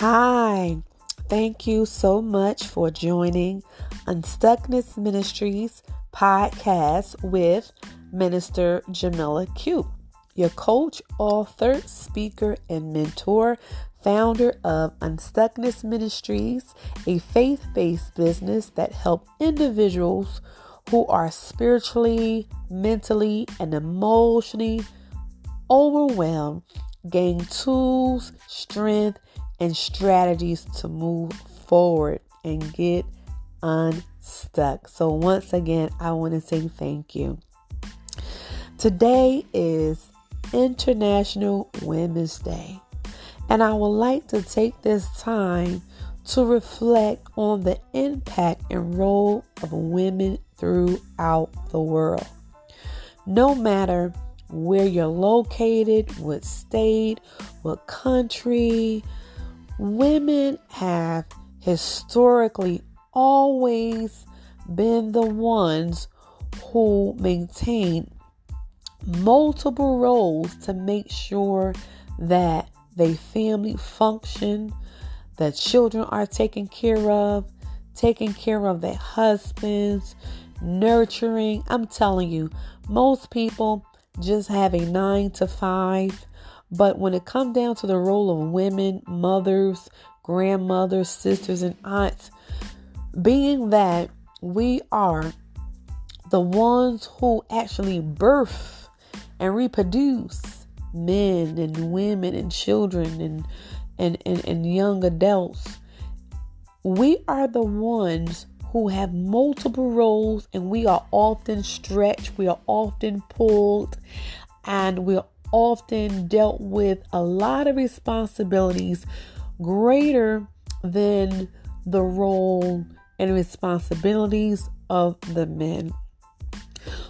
Hi, thank you so much for joining Unstuckness Ministries podcast with Minister Jamila Q, your coach, author, speaker, and mentor, founder of Unstuckness Ministries, a faith based business that helps individuals who are spiritually, mentally, and emotionally overwhelmed gain tools, strength, and strategies to move forward and get unstuck. So, once again, I want to say thank you. Today is International Women's Day, and I would like to take this time to reflect on the impact and role of women throughout the world. No matter where you're located, what state, what country, women have historically always been the ones who maintain multiple roles to make sure that they family function, the children are taken care of, taking care of their husbands, nurturing. I'm telling you, most people just have a nine to five but when it comes down to the role of women, mothers, grandmothers, sisters, and aunts, being that we are the ones who actually birth and reproduce men and women and children and and, and, and young adults, we are the ones who have multiple roles and we are often stretched, we are often pulled, and we're often dealt with a lot of responsibilities greater than the role and responsibilities of the men.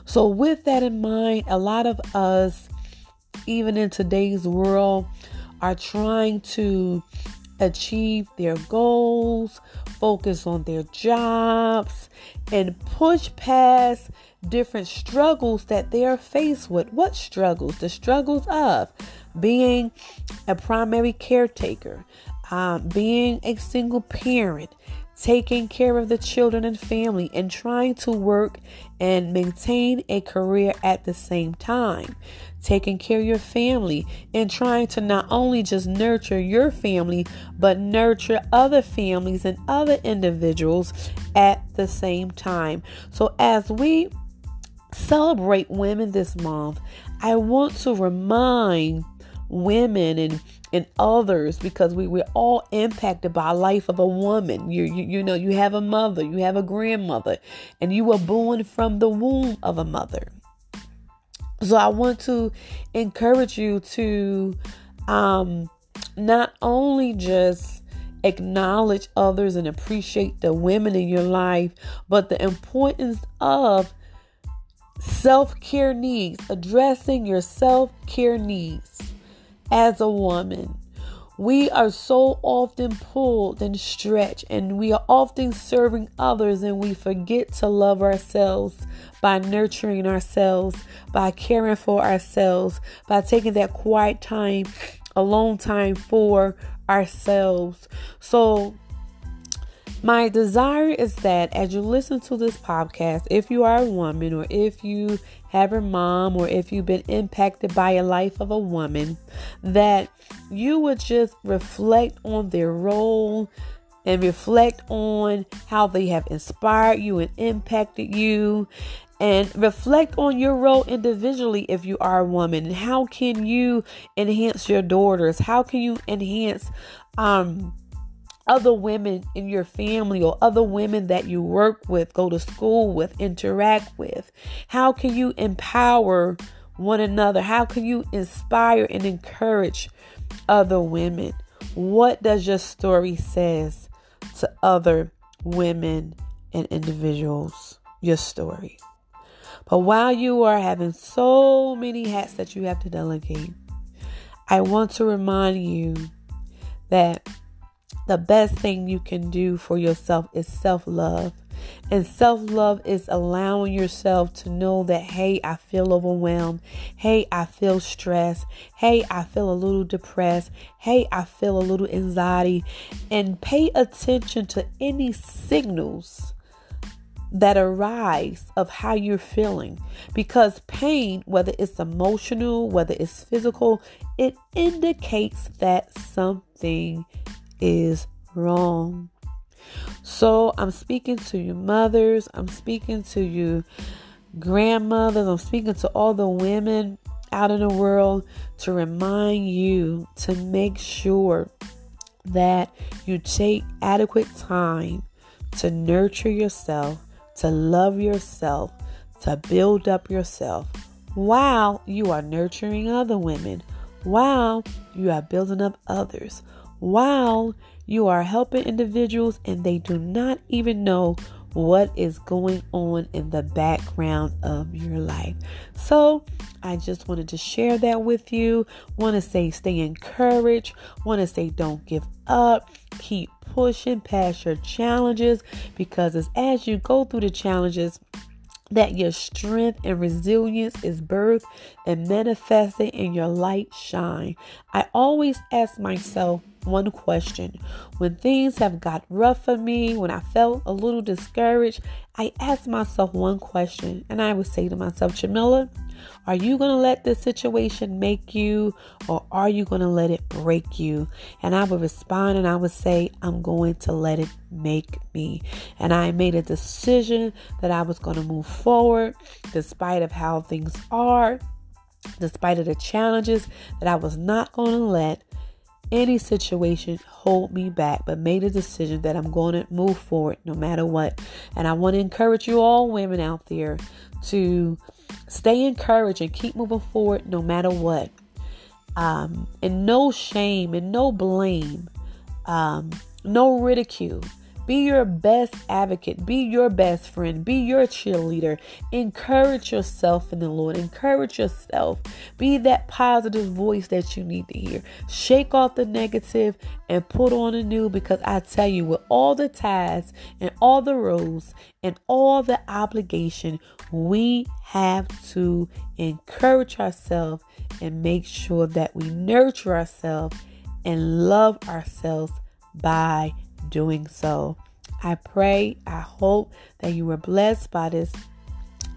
So, with that in mind, a lot of us, even in today's world, are trying to achieve their goals, focus on their jobs, and push past different struggles that they are faced with. What struggles? The struggles of being a primary caretaker, um, being a single parent, taking care of the children and family, and trying to work and maintain a career at the same time. Taking care of your family and trying to not only just nurture your family, but nurture other families and other individuals at the same time. So, as we celebrate women this month, I want to remind women and and others because we, we're all impacted by life of a woman you, you you know you have a mother you have a grandmother and you were born from the womb of a mother so i want to encourage you to um not only just acknowledge others and appreciate the women in your life but the importance of self care needs, addressing your self care needs as a woman. We are so often pulled and stretched, and we are often serving others, and we forget to love ourselves by nurturing ourselves, by caring for ourselves, by taking that quiet time, alone time for ourselves. So, my desire is that as you listen to this podcast, if you are a woman or if you have a mom or if you've been impacted by a life of a woman, that you would just reflect on their role and reflect on how they have inspired you and impacted you and reflect on your role individually if you are a woman. How can you enhance your daughters? How can you enhance um other women in your family or other women that you work with, go to school with, interact with? How can you empower one another? How can you inspire and encourage other women? What does your story says to other women and individuals? Your story. But while you are having so many hats that you have to delegate, I want to remind you that the best thing you can do for yourself is self love. And self love is allowing yourself to know that, hey, I feel overwhelmed. Hey, I feel stressed. Hey, I feel a little depressed. Hey, I feel a little anxiety. And pay attention to any signals that arise of how you're feeling because pain whether it's emotional whether it's physical it indicates that something is wrong. So i'm speaking to you mothers i'm speaking to you grandmothers i'm speaking to all the women out in the world to remind you to make sure that you take adequate time to nurture yourself to love yourself, to build up yourself while you are nurturing other women, while you are building up others, while you are helping individuals and they do not even know what is going on in the background of your life. So, I just wanted to share that with you. Want to say stay encouraged. Want to say don't give up. Keep pushing past your challenges because it's as you go through the challenges, that your strength and resilience is birthed and manifested in your light shine. I always ask myself one question. When things have got rough for me, when I felt a little discouraged, I ask myself one question and I would say to myself, Jamila, are you going to let this situation make you or are you going to let it break you? And I would respond and I would say, I'm going to let it make me. And I made a decision that I was going to move forward despite of how things are, despite of the challenges that I was not going to let any situation hold me back, but made a decision that I'm going to move forward no matter what. And I want to encourage you all women out there to Stay encouraged and keep moving forward no matter what. Um, and no shame and no blame, um, no ridicule. Be your best advocate. Be your best friend. Be your cheerleader. Encourage yourself in the Lord. Encourage yourself. Be that positive voice that you need to hear. Shake off the negative and put on a new because I tell you, with all the ties and all the roles and all the obligation, we have to encourage ourselves and make sure that we nurture ourselves and love ourselves by doing so. I pray, I hope that you were blessed by this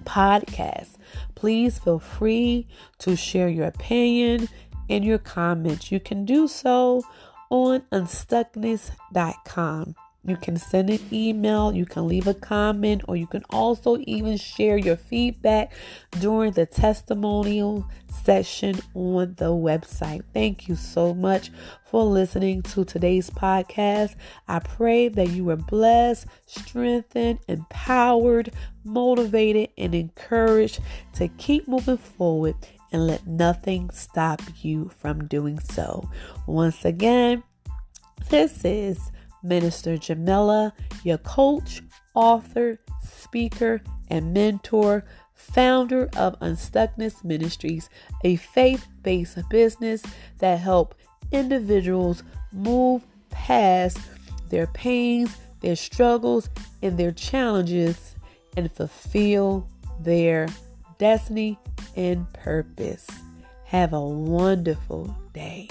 podcast. Please feel free to share your opinion and your comments. You can do so on unstuckness.com. You can send an email, you can leave a comment, or you can also even share your feedback during the testimonial session on the website. Thank you so much for listening to today's podcast. I pray that you were blessed, strengthened, empowered, motivated, and encouraged to keep moving forward and let nothing stop you from doing so. Once again, this is Minister Jamila, your coach, author, speaker, and mentor, founder of Unstuckness Ministries, a faith-based business that help individuals move past their pains, their struggles, and their challenges and fulfill their destiny and purpose. Have a wonderful day.